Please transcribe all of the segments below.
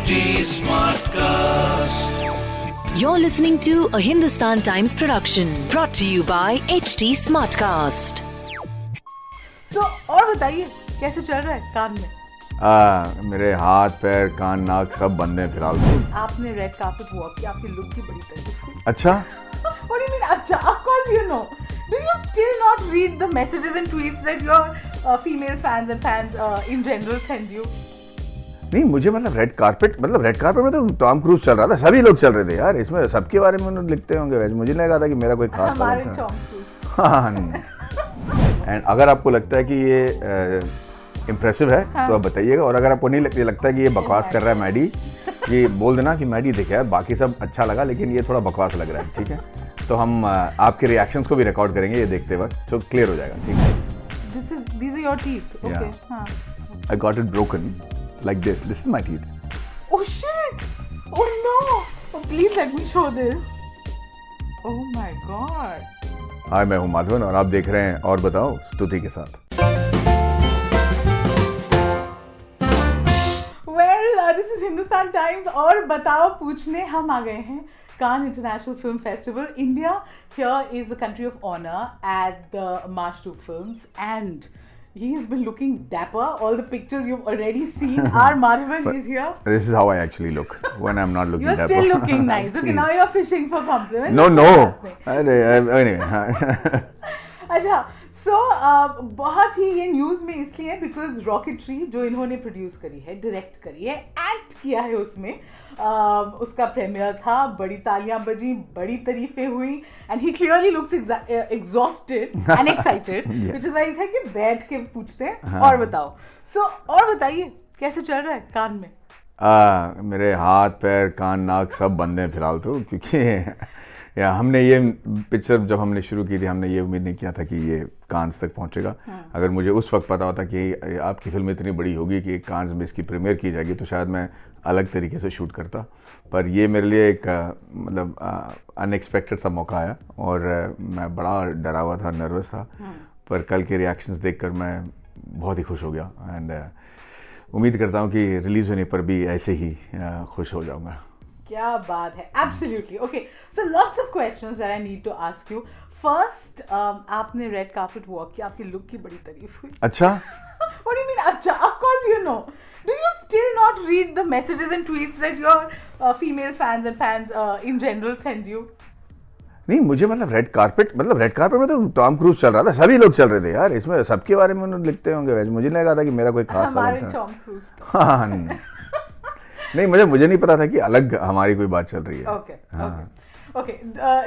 HD Smartcast. You're listening to a Hindustan Times production brought to you by HT Smartcast. सो और बताइए कैसे चल रहा है काम में आ, मेरे हाथ पैर कान नाक सब बंद हैं फिलहाल तो आपने रेड कार्पेट वॉक किया आपकी लुक की बड़ी तारीफ हुई अच्छा What do you mean? अच्छा, of course you know. Do you still not read the messages and tweets that your uh, female fans and fans uh, in general send you? नहीं मुझे मतलब रेड कारपेट मतलब red carpet में तो Tom cruise चल रहा था सभी लोग चल रहे थे यार इसमें सबके बारे में उन्होंने लिखते होंगे वैसे मुझे नहीं लगा था कि मेरा कोई खास था हाँ एंड अगर आपको लगता है कि ये इम्प्रेसिव है हाँ। तो आप बताइएगा और अगर आपको नहीं लगता लगता है कि ये बकवास कर रहा है मैडी ये बोल देना कि मैडी देखे यार बाकी सब अच्छा लगा लेकिन ये थोड़ा बकवास लग रहा है ठीक है तो हम आपके रिएक्शंस को भी रिकॉर्ड करेंगे ये देखते वक्त तो क्लियर हो जाएगा ठीक है is these are your teeth. Okay. Yeah. हाँ. I got it broken like this this is my teeth Oh shit! Oh no! Oh, please let me show this. Oh my god! Hi मैं हूँ माधवन और आप देख रहे हैं और बताओ स्तुति के साथ Well, uh, this is Hindustan Times और बताओ पूछने हम आ गए हैं Cannes International Film Festival. India here is the country of honor at the Mashtu Films and he's been looking dapper. All the pictures you've already seen are Marivan is here. This is how I actually look when I'm not looking you're dapper. You're still looking nice. Okay, now you're fishing for compliments. No, no. anyway. Uh, Acha, सो बहुत ही ये news में इसलिए because rocketry जो इन्होंने produce करी है direct करी है एक्ट किया है उसमें uh, उसका प्रीमियर था बड़ी तालियाँ बजी बड़ी तारीफें हुई and he clearly looks exhausted and excited. Which is why है कि बैठ के पूछते हैं हाँ। और बताओ सो और बताइए कैसे चल रहा है कान में आ, मेरे हाथ पैर कान नाक सब बंद हैं फ़िलहाल तो क्योंकि या हमने ये पिक्चर जब हमने शुरू की थी हमने ये उम्मीद नहीं किया था कि ये कांस तक पहुंचेगा। हाँ। अगर मुझे उस वक्त पता होता कि आपकी फ़िल्म इतनी बड़ी होगी कि कांस में इसकी प्रीमियर की जाएगी तो शायद मैं अलग तरीके से शूट करता। पर ये मेरे लिए एक मतलब अनएक्सपेक्टेड सा मौका आया और मैं बड़ा डरा हुआ था नर्वस था। पर कल के रिएक्शंस देखकर मैं बहुत ही खुश हो गया। एंड उम्मीद करता हूँ कि रिलीज़ होने पर भी ऐसे ही खुश हो जाऊँगा। क्या बात है absolutely okay so lots of questions that I need to ask you first आपने रेड कार्पेट वॉक किया आपकी लुक की बड़ी तारीफ़ हुई अच्छा What do you mean? Acha? Of course you know. Do you still not read the messages and tweets that your uh, female fans and fans uh, in general send you? नहीं मुझे मतलब red carpet मतलब red carpet में तो Tom cruise चल रहा था सभी लोग चल रहे थे यार इसमें सबके बारे में उन्होंने लिखते होंगे मुझे नहीं लगा था कि मेरा कोई खास हमारे था टॉम क्रूज हाँ नहीं मुझे मुझे नहीं पता था कि अलग हमारी कोई बात चल रही है। Okay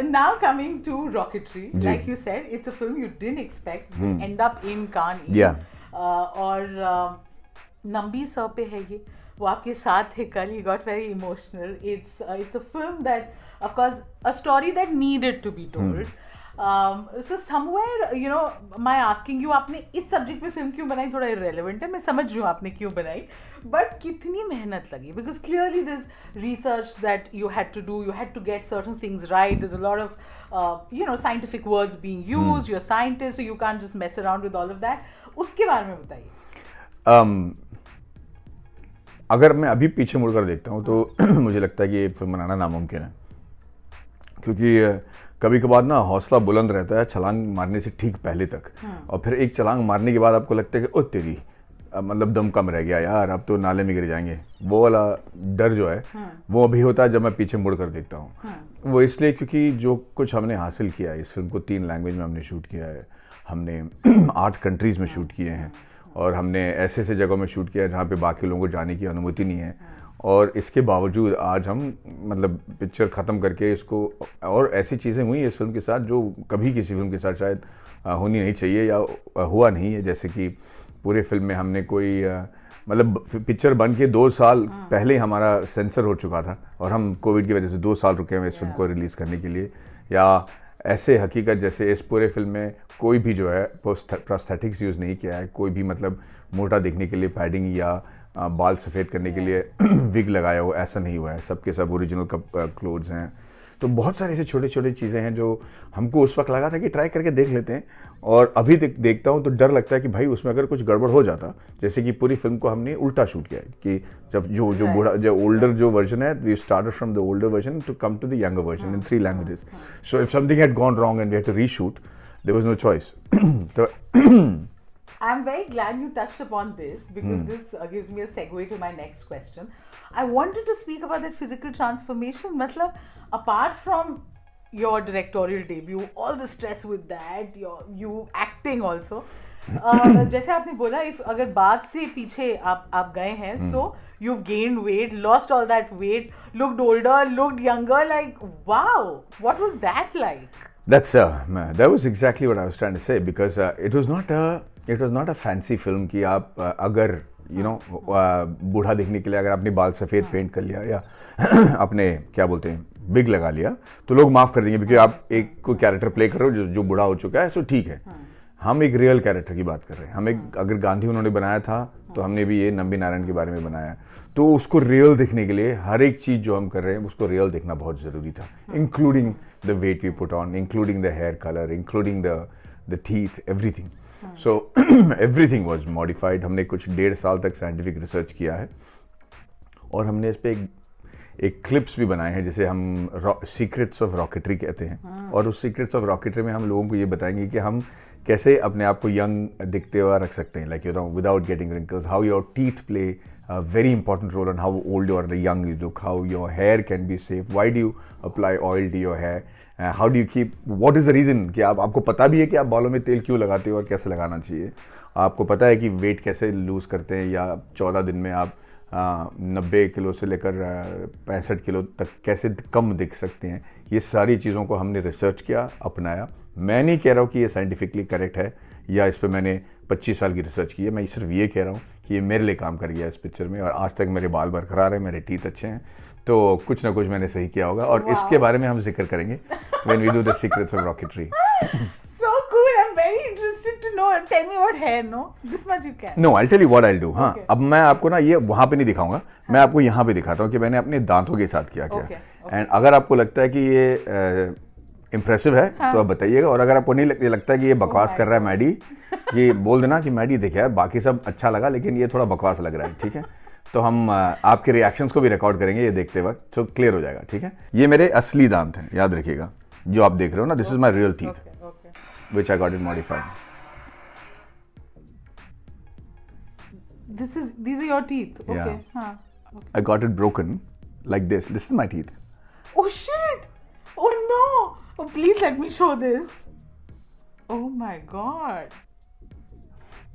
now coming to Rocketry like you said it's a film you didn't expect end up in Cannes या और नंबी सर पे है ये वो आपके साथ है कल ही got very emotional it's it's a film that of course a story that needed to be told so somewhere you know my asking you आपने इस सब्जेक्ट पे फ़िल्म क्यों बनाई? थोड़ा इरेलीवेंट है मैं समझ रही हूँ आपने क्यों बनाई। बट कितनी मेहनत लगी because clearly this research that you had to do you had to get certain things right this a lot of you know scientific words being used you are scientist you can just mess around with all of that उसके बारे में बताइए। Um, अगर मैं अभी पीछे मुड़कर देखता हूँ तो मुझे लगता है कि ये फ़िल्म बनाना नामुमकिन है। क्योंकि कभी कभार ना हौसला बुलंद रहता है छलांग मारने से ठीक पहले तक। हाँ। और फिर एक छलांग मारने के बाद आपको लगता है कि ओ तेरी मतलब दम कम रह गया यार अब तो नाले में गिर जाएँगे। वो वाला डर जो है हाँ। वो अभी होता है जब मैं पीछे मुड़ कर देखता हूँ। हाँ। वो इसलिए क्योंकि जो कुछ हमने हासिल किया है इस फ़िल्म को तीन लैंग्वेज में हमने शूट किया है। हमने आठ कंट्रीज़ में शूट किए हैं। और हमने ऐसे ऐसे जगहों में शूट किया है जहाँ पे बाकी लोगों को जाने की अनुमति नहीं है। और इसके बावजूद आज हम मतलब पिक्चर ख़त्म करके इसको और ऐसी चीज़ें हुई इस फ़िल्म के साथ जो कभी किसी फ़िल्म के साथ शायद होनी नहीं चाहिए या हुआ नहीं है। जैसे कि पूरे फ़िल्म में हमने कोई मतलब पिक्चर बन के दो साल पहले ही हमारा सेंसर हो चुका था और हम कोविड की वजह से दो साल रुके हुए इस फ़िल्म को रिलीज़ करने के लिए। या ऐसे हकीकत जैसे इस पूरे फ़िल्म में कोई भी जो है प्रोस्थेटिक्स यूज़ नहीं किया है। कोई भी मतलब मोटा दिखने के लिए पैडिंग या बाल सफ़ेद करने के लिए विग लगाया हो ऐसा नहीं हुआ है। सबके सब ओरिजिनल क्लोथ्स हैं। तो बहुत सारे ऐसे छोटे छोटे चीज़ें हैं जो हमको उस वक्त लगा था कि ट्राई करके देख लेते हैं। और अभी देख देखता हूँ तो डर लगता है कि भाई उसमें अगर कुछ गड़बड़ हो जाता जैसे कि पूरी फ़िल्म को हमने उल्टा शूट किया है कि जब जो जो बूढ़ा जो ओल्डर जो वर्जन है we start from the older version to come to the younger version in three languages so if something had gone wrong and we had to reshoot there was no choice तो I'm very glad you touched upon this because Hmm. this uh, gives me a segue to my next question. I wanted to speak about that physical transformation. Matlab, apart from your directorial debut, all the stress with that, your you acting also. uh, जैसे आपने बोला if अगर बात से पीछे आप आप गए हैं Hmm. so you've gained weight lost all that weight looked older looked younger like wow what was that like That's uh, man, that was exactly what I was trying to say because uh, it was not a it was not a fancy film कि आप अगर you know uh, बूढ़ा दिखने के लिए अगर आपने बाल सफ़ेद पेंट कर लिया या अपने क्या बोलते हैं बिग लगा लिया तो लोग माफ़ कर देंगे क्योंकि आप एक कोई कैरेक्टर प्ले कर रहे हो जो जो बूढ़ा हो चुका है सो ठीक है। हम एक रियल कैरेक्टर की बात कर रहे हैं। हम एक अगर गांधी उन्होंने बनाया था तो हमने भी ये नंबी नारायण के बारे में बनाया। तो उसको रियल दिखने के लिए हर एक चीज़ जो हम कर रहे हैं उसको रियल देखना बहुत ज़रूरी था। Including the weight we put on including the hair colour including the the teeth everything so everything was modified हमने कुछ डेढ़ साल तक साइंटिफिक रिसर्च किया है। और हमने इस पर एक एक क्लिप्स भी बनाए हैं जिसे हम सीक्रेट्स ऑफ़ रॉकेटरी कहते हैं। और उस सीक्रेट्स ऑफ़ रॉकेटरी में हम लोगों को ये बताएँगे कि हम कैसे अपने आप को यंग दिखते हुए रख सकते हैं। Like you know without getting wrinkles how your teeth play very important role on how old और young you look how your hair can be safe why do you apply oil to your hair how do you keep what is the reason कि आप, आपको पता भी है कि आप बालों में तेल क्यों लगाते हो और कैसे लगाना चाहिए? आपको पता है कि वेट कैसे लूज़ करते हैं या चौदह दिन में आप नब्बे किलो से लेकर पैंसठ किलो तक कैसे कम दिख सकते हैं? ये सारी चीज़ों को हमने रिसर्च किया, अपनाया। मैं नहीं कह रहा हूँ कि ये साइंटिफिकली करेक्ट है या इस पर मैंने 25 साल की रिसर्च की है। मैं सिर्फ़ ये कह रहा हूँ कि ये मेरे लिए काम कर गया इस पिक्चर में और आज तक मेरे बाल बरकरार हैं, मेरे टीथ अच्छे हैं। तो कुछ ना कुछ मैंने सही किया होगा और इसके बारे में हम ज़िक्र करेंगे when we do the secrets of Rocketry so cool. I'm very interested to know. Tell me what hair, no? This much you can. No I tell you what I do हाँ. Okay. अब मैं आपको ना ये वहाँ पे नहीं दिखाऊँगा. मैं आपको यहाँ पे दिखाता हूँ कि मैंने अपने दांतों के साथ क्या किया. एंड अगर आपको लगता है कि ये इम्प्रेसिव है तो आप बताइएगा. और अगर आपको नहीं लग, लगता है कि ये बकवास my कर रहा है मैडी ये बोल देना कि मैडी देखे यार बाकी सब अच्छा लगा लेकिन ये थोड़ा बकवास लग रहा है ठीक है? तो हम आपके रिएक्शंस को भी रिकॉर्ड करेंगे ये देखते वक्त तो क्लियर हो जाएगा ठीक है ये मेरे असली दांत हैं याद रखिएगा जो आप देख रहे हो ना this is my real teeth. Which I got it modified This is these are your teeth. Okay. Yeah. Huh. Okay. I got it broken like this. This is my teeth. Oh shit! Oh no! Oh please let me show this. Oh my god.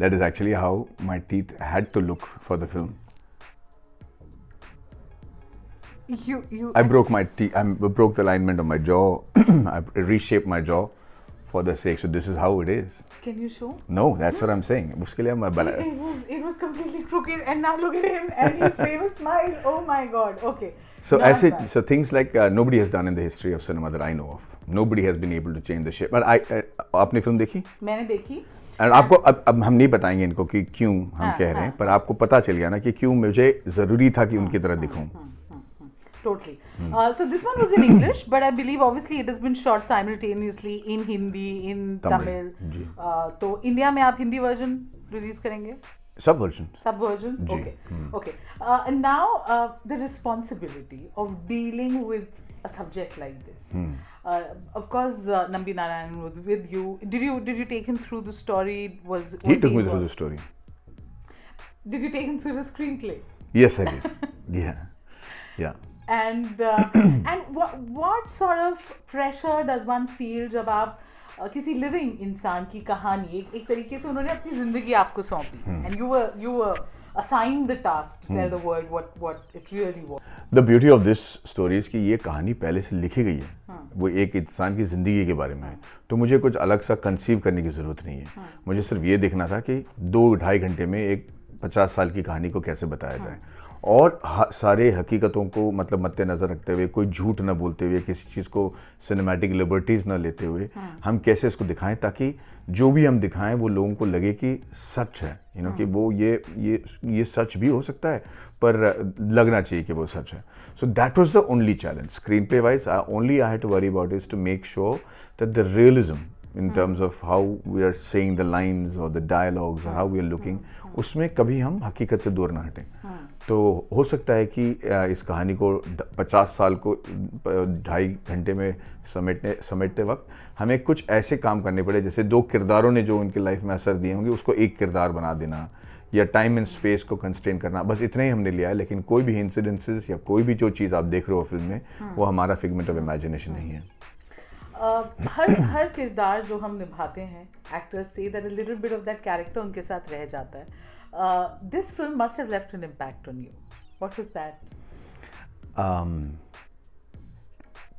That is actually how my teeth had to look for the film. You you. I broke my teeth. I broke the alignment of my jaw. I reshaped my jaw for the sake. So this is how it is. Can you show? No, that's what I'm saying. उसके लिए मैं बना It was it was completely crooked, and now look at him and his famous smile. Oh my god. Okay. So ऐसे bad. so things like uh, nobody has done in the history of cinema that I know of. Nobody has been able to change the shape. But I uh, आपने film देखी? मैंने देखी. और आपको अब अब हम नहीं बताएँगे इनको कि क्यों हम हाँ, कह रहे हैं हाँ, पर आपको पता चल गया ना कि क्यों मुझे ज़रूरी था कि उनकी तरह दिखूं Totally. Uh, so this one was in English, but I believe obviously it has been shot simultaneously in Hindi, in Tamil, Tamil. Ji. Uh, तो इंडिया में आप हिंदी वर्जन रिलीज करेंगे सब वर्जन सब version ji, okay okay uh, and now uh, the responsibility of dealing with a subject like this uh, of course uh, Nambi Narayan was with you did you did you take him through the story was, was He took me through involved? the story. did you take him through the screenplay Yes, I did. yeah, Yeah. and uh, and what what sort of pressure does one feel जब आप uh, किसी living इंसान की कहानी एक एक तरीके से उन्होंने अपनी ज़िंदगी आपको सौंपी। And you were you were assigned the task to tell the world what what it really was. The beauty of this story is कि ये कहानी पहले से लिखी गई है। वो एक इंसान की ज़िंदगी के बारे में है। तो मुझे कुछ अलग सा कंसीव करने की ज़रूरत नहीं है। मुझे सिर्फ़ ये देखना था कि दो ढाई घंटे में एक पचास साल की कहानी को कैसे बताया जाए। और सारे हकीकतों को मतलब मद्देनजर रखते हुए कोई झूठ न बोलते हुए किसी चीज़ को सिनेमैटिक लिबर्टीज न लेते हुए हम कैसे इसको दिखाएँ ताकि जो भी हम दिखाएँ वो लोगों को लगे कि सच है। यू नो कि वो ये ये ये सच भी हो सकता है पर लगना चाहिए कि वो सच है। So that was the only challenge screenplay wise only I had to worry about is to make sure that the realism in terms of how we are saying the lines और the dialogues or how we are looking उसमें कभी हम हकीकत से दूर ना हटें। तो हो सकता है कि इस कहानी को पचास साल को ढाई घंटे में समेटने समेटते वक्त हमें कुछ ऐसे काम करने पड़े जैसे दो किरदारों ने जो उनकी लाइफ में असर दिए होंगे उसको एक किरदार बना देना या टाइम एंड स्पेस को कंस्टेन करना। बस इतना ही हमने लिया है लेकिन कोई भी इंसिडेंसेस या कोई भी जो चीज़ आप देख रहे हो फ़िल्म में हाँ। वो हमारा फिगमेंट ऑफ़ इमेजिनेशन नहीं है। Uh, हर हर किरदार जो हम निभाते हैं एक्टर्स से that little bit of that character उनके साथ रह जाता है। This film must have left an impact on you what was that um,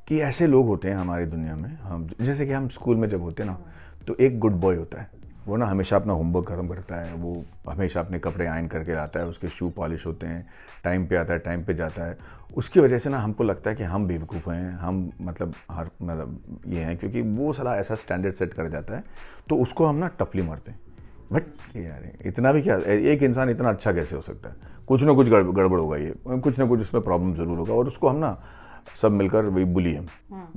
कि ऐसे लोग होते हैं हमारी दुनिया में हम जैसे कि हम स्कूल में जब होते हैं ना तो एक गुड बॉय होता है। वो ना हमेशा अपना होमवर्क खत्म करता है वो हमेशा अपने कपड़े आयन करके लाता है उसके शू पॉलिश होते हैं टाइम पे आता है टाइम पे जाता है। उसकी वजह से ना हमको लगता है कि हम बेवकूफ़ हैं हम मतलब हर मतलब ये हैं क्योंकि वो सलाह ऐसा स्टैंडर्ड सेट कर जाता है तो उसको हम ना टफली मारते हैं। बट यार इतना भी क्या एक इंसान इतना अच्छा कैसे हो सकता है? कुछ ना कुछ गड़बड़ होगा ये। कुछ ना कुछ उसमें प्रॉब्लम ज़रूर होगा और उसको हम ना सब मिलकर वही बुली हम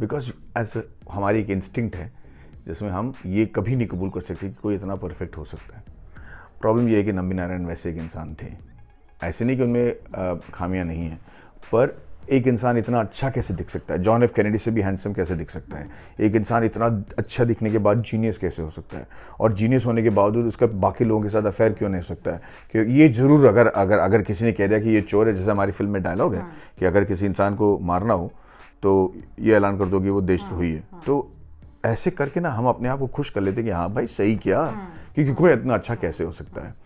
बिकॉज़ एज हमारी एक इंस्टिंक्ट है जिसमें हम ये कभी नहीं कबूल कर सकते कि कोई इतना परफेक्ट हो सकता है। प्रॉब्लम ये है कि नंबी नारायण वैसे एक इंसान थे। ऐसे नहीं कि उनमें खामियाँ नहीं हैं। पर एक इंसान इतना अच्छा कैसे दिख सकता है? जॉन एफ़ कैनेडी से भी हैंडसम कैसे दिख सकता है? एक इंसान इतना अच्छा दिखने के बाद जीनियस कैसे हो सकता है? और जीनियस होने के बावजूद उसका बाकी लोगों के साथ अफेयर क्यों नहीं हो सकता है? कि ये ज़रूर अगर अगर अगर किसी ने कह दिया कि ये चोर है जैसे हमारी फ़िल्म में डायलॉग है कि अगर किसी इंसान को मारना हो तो ये ऐलान कर दो कि वो देश तो देशद्रोही है। तो ऐसे करके ना हम अपने आप को खुश कर लेते हैं कि हाँ भाई सही किया क्योंकि कोई इतना अच्छा कैसे हो सकता है?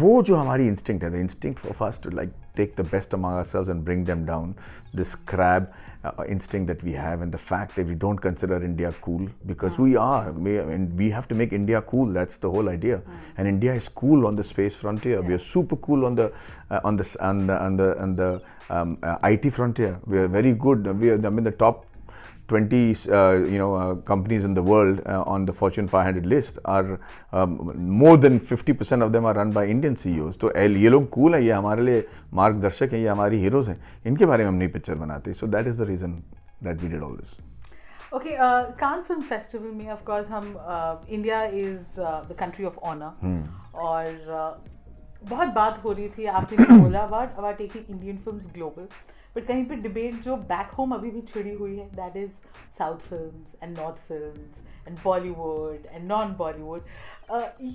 वो जो हमारी इंस्टिंक्ट है the instinct of us to like take the best among ourselves and bring them down this crab uh, instinct that we have and the fact that we don't consider india cool because we are we, and we have to make india cool that's the whole idea and india is cool on the space frontier we are super cool on the uh, on the s- on the on the, on the um, uh, it frontier we are very good we are i mean the top 20 uh, you know uh, companies in the world uh, on the Fortune 500 list are um, more than 50% of them are run by Indian CEOs. तो L- ये लोग cool है ये हमारे लिए मार्गदर्शक हैं ये हमारी हीरोज हैं इनके बारे में हम नहीं पिक्चर बनाते so that is the reason that we did all this okay Cannes film festival में ऑफ कोर्स हम India is the country of honour और uh, बहुत बात हो रही थी आपने भी बोला about about taking Indian film global but कहीं पे डिबेट जो बैक होम अभी भी छिड़ी हुई है that is south film and north film and Bollywood and non Bollywood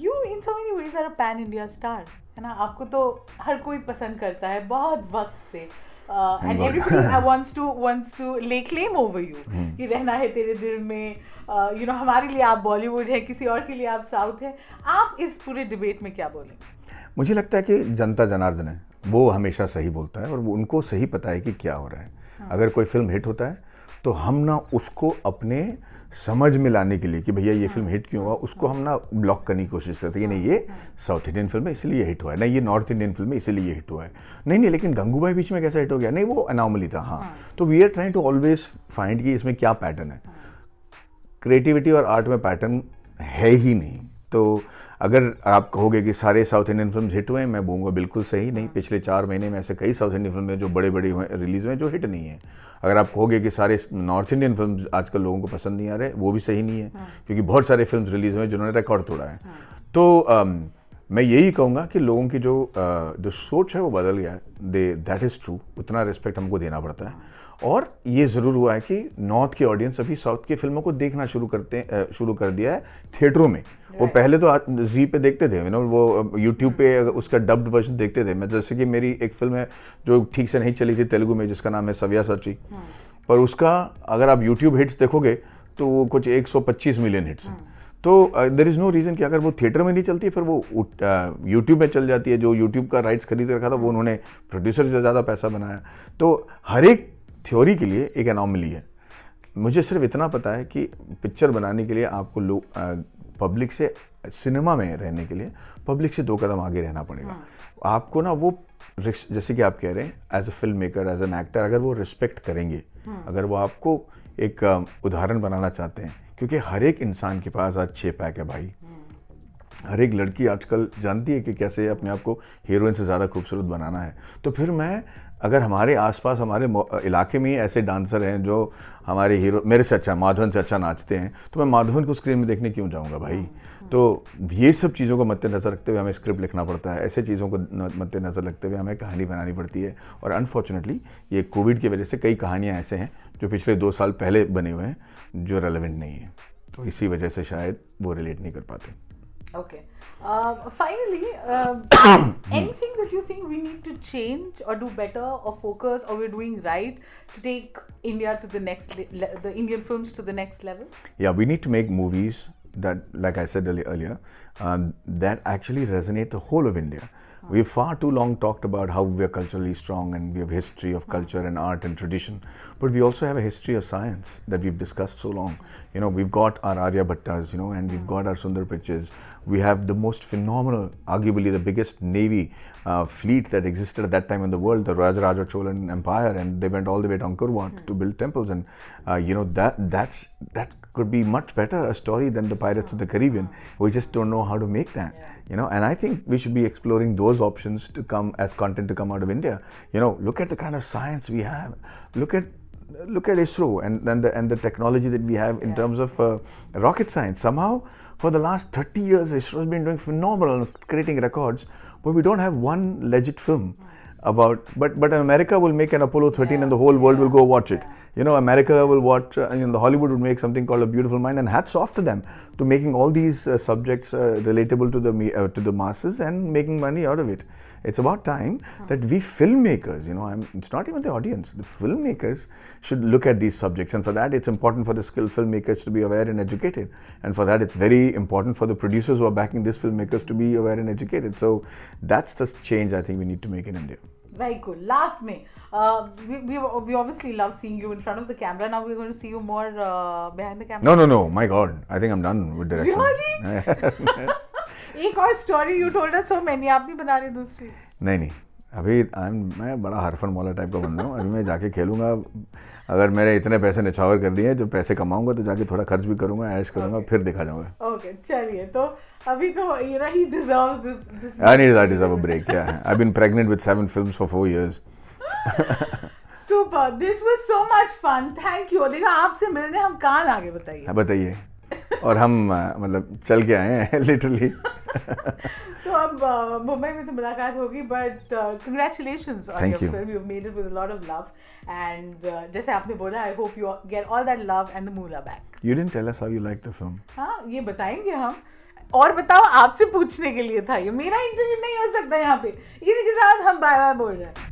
you in so many ways are a pan India star है ना? आपको तो हर कोई पसंद करता है बहुत वक्त से। And. Everybody wants to wants to lay claim over you कि रहना है तेरे दिल में यू नो हमारे लिए आप बॉलीवुड है किसी और के लिए आप साउथ है। आप इस पूरे डिबेट में क्या बोलेंगे? मुझे लगता है कि जनता जनार्दन है। वो हमेशा सही बोलता है और वो उनको सही पता है कि क्या हो रहा है। अगर कोई फ़िल्म हिट होता है तो हम ना उसको अपने समझ में लाने के लिए कि भैया ये फ़िल्म हिट क्यों हुआ उसको हम ना ब्लॉक करने की कोशिश करते हैं कि नहीं ये साउथ इंडियन फ़िल्म है इसलिए हिट हुआ है। नहीं ये नॉर्थ इंडियन फ़िल्म है इसीलिए ये हिट हुआ है। नहीं नहीं लेकिन गंगूबाई बीच में कैसा हिट हो गया? नहीं वो अनॉमली था हाँ। तो we are trying to always find कि इसमें क्या पैटर्न है। क्रिएटिविटी और आर्ट में पैटर्न है ही नहीं। तो अगर आप कहोगे कि सारे साउथ इंडियन फ़िल्म हिट हुए हैं मैं बोलूँगा बिल्कुल सही नहीं पिछले चार महीने में ऐसे कई साउथ इंडियन फ़िल्में जो बड़े बड़े हुए रिलीज़ हुए हैं जो हिट नहीं है। अगर आप कहोगे कि सारे नॉर्थ इंडियन फ़िल्म आजकल लोगों को पसंद नहीं आ रहे वो भी सही नहीं है क्योंकि बहुत सारे फ़िल्म रिलीज़ हुए हैं जिन्होंने रिकॉर्ड तोड़ा है। तो अम, मैं यही कहूँगा कि लोगों की जो अ, जो सोच है वो बदल गया है। दे दैट इज़ ट्रू उतना रिस्पेक्ट हमको देना पड़ता है। और ये ज़रूर हुआ है कि नॉर्थ की ऑडियंस अभी साउथ की फ़िल्मों को देखना शुरू करते शुरू कर दिया है थिएटरों में। वो पहले तो जी पे देखते थे यू नो वो यूट्यूब पे उसका डब्ड वर्जन देखते थे। मैं जैसे कि मेरी एक फ़िल्म है जो ठीक से नहीं चली थी तेलुगु में जिसका नाम है सव्या सची। पर उसका अगर आप यूट्यूब हिट्स देखोगे तो वो कुछ 125 मिलियन हिट्स हैं। तो देर इज़ नो रीज़न कि अगर वो थिएटर में नहीं चलती है फिर वो यूट्यूब में चल जाती है। जो यूट्यूब का राइट्स खरीद रखा था वो उन्होंने प्रोड्यूसर से ज़्यादा पैसा बनाया। तो हर एक थ्योरी के लिए एक अनॉमली है। मुझे सिर्फ़ इतना पता है कि पिक्चर बनाने के लिए आपको लोग पब्लिक से सिनेमा में रहने के लिए पब्लिक से दो कदम आगे रहना पड़ेगा। आपको ना वो जैसे कि आप कह रहे हैं as a film maker as an actor अगर वो रिस्पेक्ट करेंगे अगर वो आपको एक उदाहरण बनाना चाहते हैं क्योंकि हर एक इंसान के पास आज छः पैक है भाई। हर एक लड़की आजकल जानती है कि कैसे अपने आप को हीरोइन से ज़्यादा खूबसूरत बनाना है। तो फिर मैं अगर हमारे आसपास हमारे इलाके में ही ऐसे डांसर हैं जो हमारे हीरो मेरे से अच्छा माधवन से अच्छा नाचते हैं तो मैं माधवन को स्क्रीन में देखने क्यों जाऊँगा भाई? तो ये सब चीज़ों को मद्देनज़र रखते हुए हमें स्क्रिप्ट लिखना पड़ता है। ऐसे चीज़ों को मद्देनज़र रखते हुए हमें कहानी बनानी पड़ती है। और अनफॉर्चुनेटली ये कोविड की वजह से कई कहानियाँ ऐसे हैं जो पिछले दो साल पहले बने हुए हैं जो रेलेवेंट नहीं है। तो इसी वजह से शायद वो रिलेट नहीं कर पाते। Okay Okay. Um, finally, um, anything that you think we need to change or do better or focus or we're doing right to take India to the next, le- the Indian films to the next level? Yeah, we need to make movies that, like I said earlier, um, that actually resonate the whole of India. We've far too long talked about how we are culturally strong and we have history of culture and art and tradition, but we also have a history of science that we've discussed so long. You know, we've got our Arya Bhattas, you know, and we've got our Sundar pictures. We have the most phenomenal, arguably the biggest navy uh, fleet that existed at that time in the world, the Rajaraja Cholan Empire, and they went all the way to Angkor Wat to build temples. And uh, you know that that's that could be much better a story than the Pirates of the Caribbean. We just don't know how to make that. You know, and I think we should be exploring those options to come as content to come out of India. You know, look at the kind of science we have. Look at look at ISRO and, and the and the technology that we have in terms of uh, rocket science. Somehow, for the last 30 years, ISRO has been doing phenomenal, creating records, but we don't have one legit film about. But but America will make an Apollo 13, and the whole world will go watch it. You know, America will watch. Uh, you know, the Hollywood would make something called A Beautiful Mind, and hats off to them to making all these uh, subjects uh, relatable to the uh, to the masses and making money out of it. It's about time that we filmmakers, you know, I'm, it's not even the audience, the filmmakers should look at these subjects. And for that, it's important for the skilled filmmakers to be aware and educated. And for that, it's very important for the producers who are backing these filmmakers to be aware and educated. So that's the change I think we need to make in India. Very cool. Last May, uh, we, we, we obviously love seeing you in front of the camera. Now we're going to see you more uh, behind the camera. No, no, no, my God, I think I'm done with direction. Really? एक और story you told us so many आप नहीं बना रहे दूसरी। नहीं नहीं। अभी I'm, मैं बड़ा हरफन मौला टाइप का बंदा हूँ। अभी मैं जाके खेलूँगा। अगर मेरे इतने पैसे निछावर कर दिए जो पैसे कमाऊँगा तो जाके थोड़ा खर्च भी करूँगा ऐश करूँगा फिर देखा जाऊँगा ओके चलिए तो अभी तो you know he deserves this this I need I deserve a break. Yeah, I've been pregnant with seven films for four years. Super this was so much fun thank you देखा आपसे मिलने हम कहाँ आगे बताइए? बताइए। और हम मतलब चल के आए हैं लिटरली तो अब uh, मुंबई में तो मुलाकात होगी but congratulation on Thank your you. Film you made it with a lot of love and जैसे आपने बोला I hope you get all that love and the moola back you didn't tell us how you like the film हाँ ये बताएँगे हम। और बताओ आपसे पूछने के लिए था ये। मेरा इंटरव्यू नहीं हो सकता यहाँ पे। इसी के साथ हम बाय बाय बोल रहे हैं।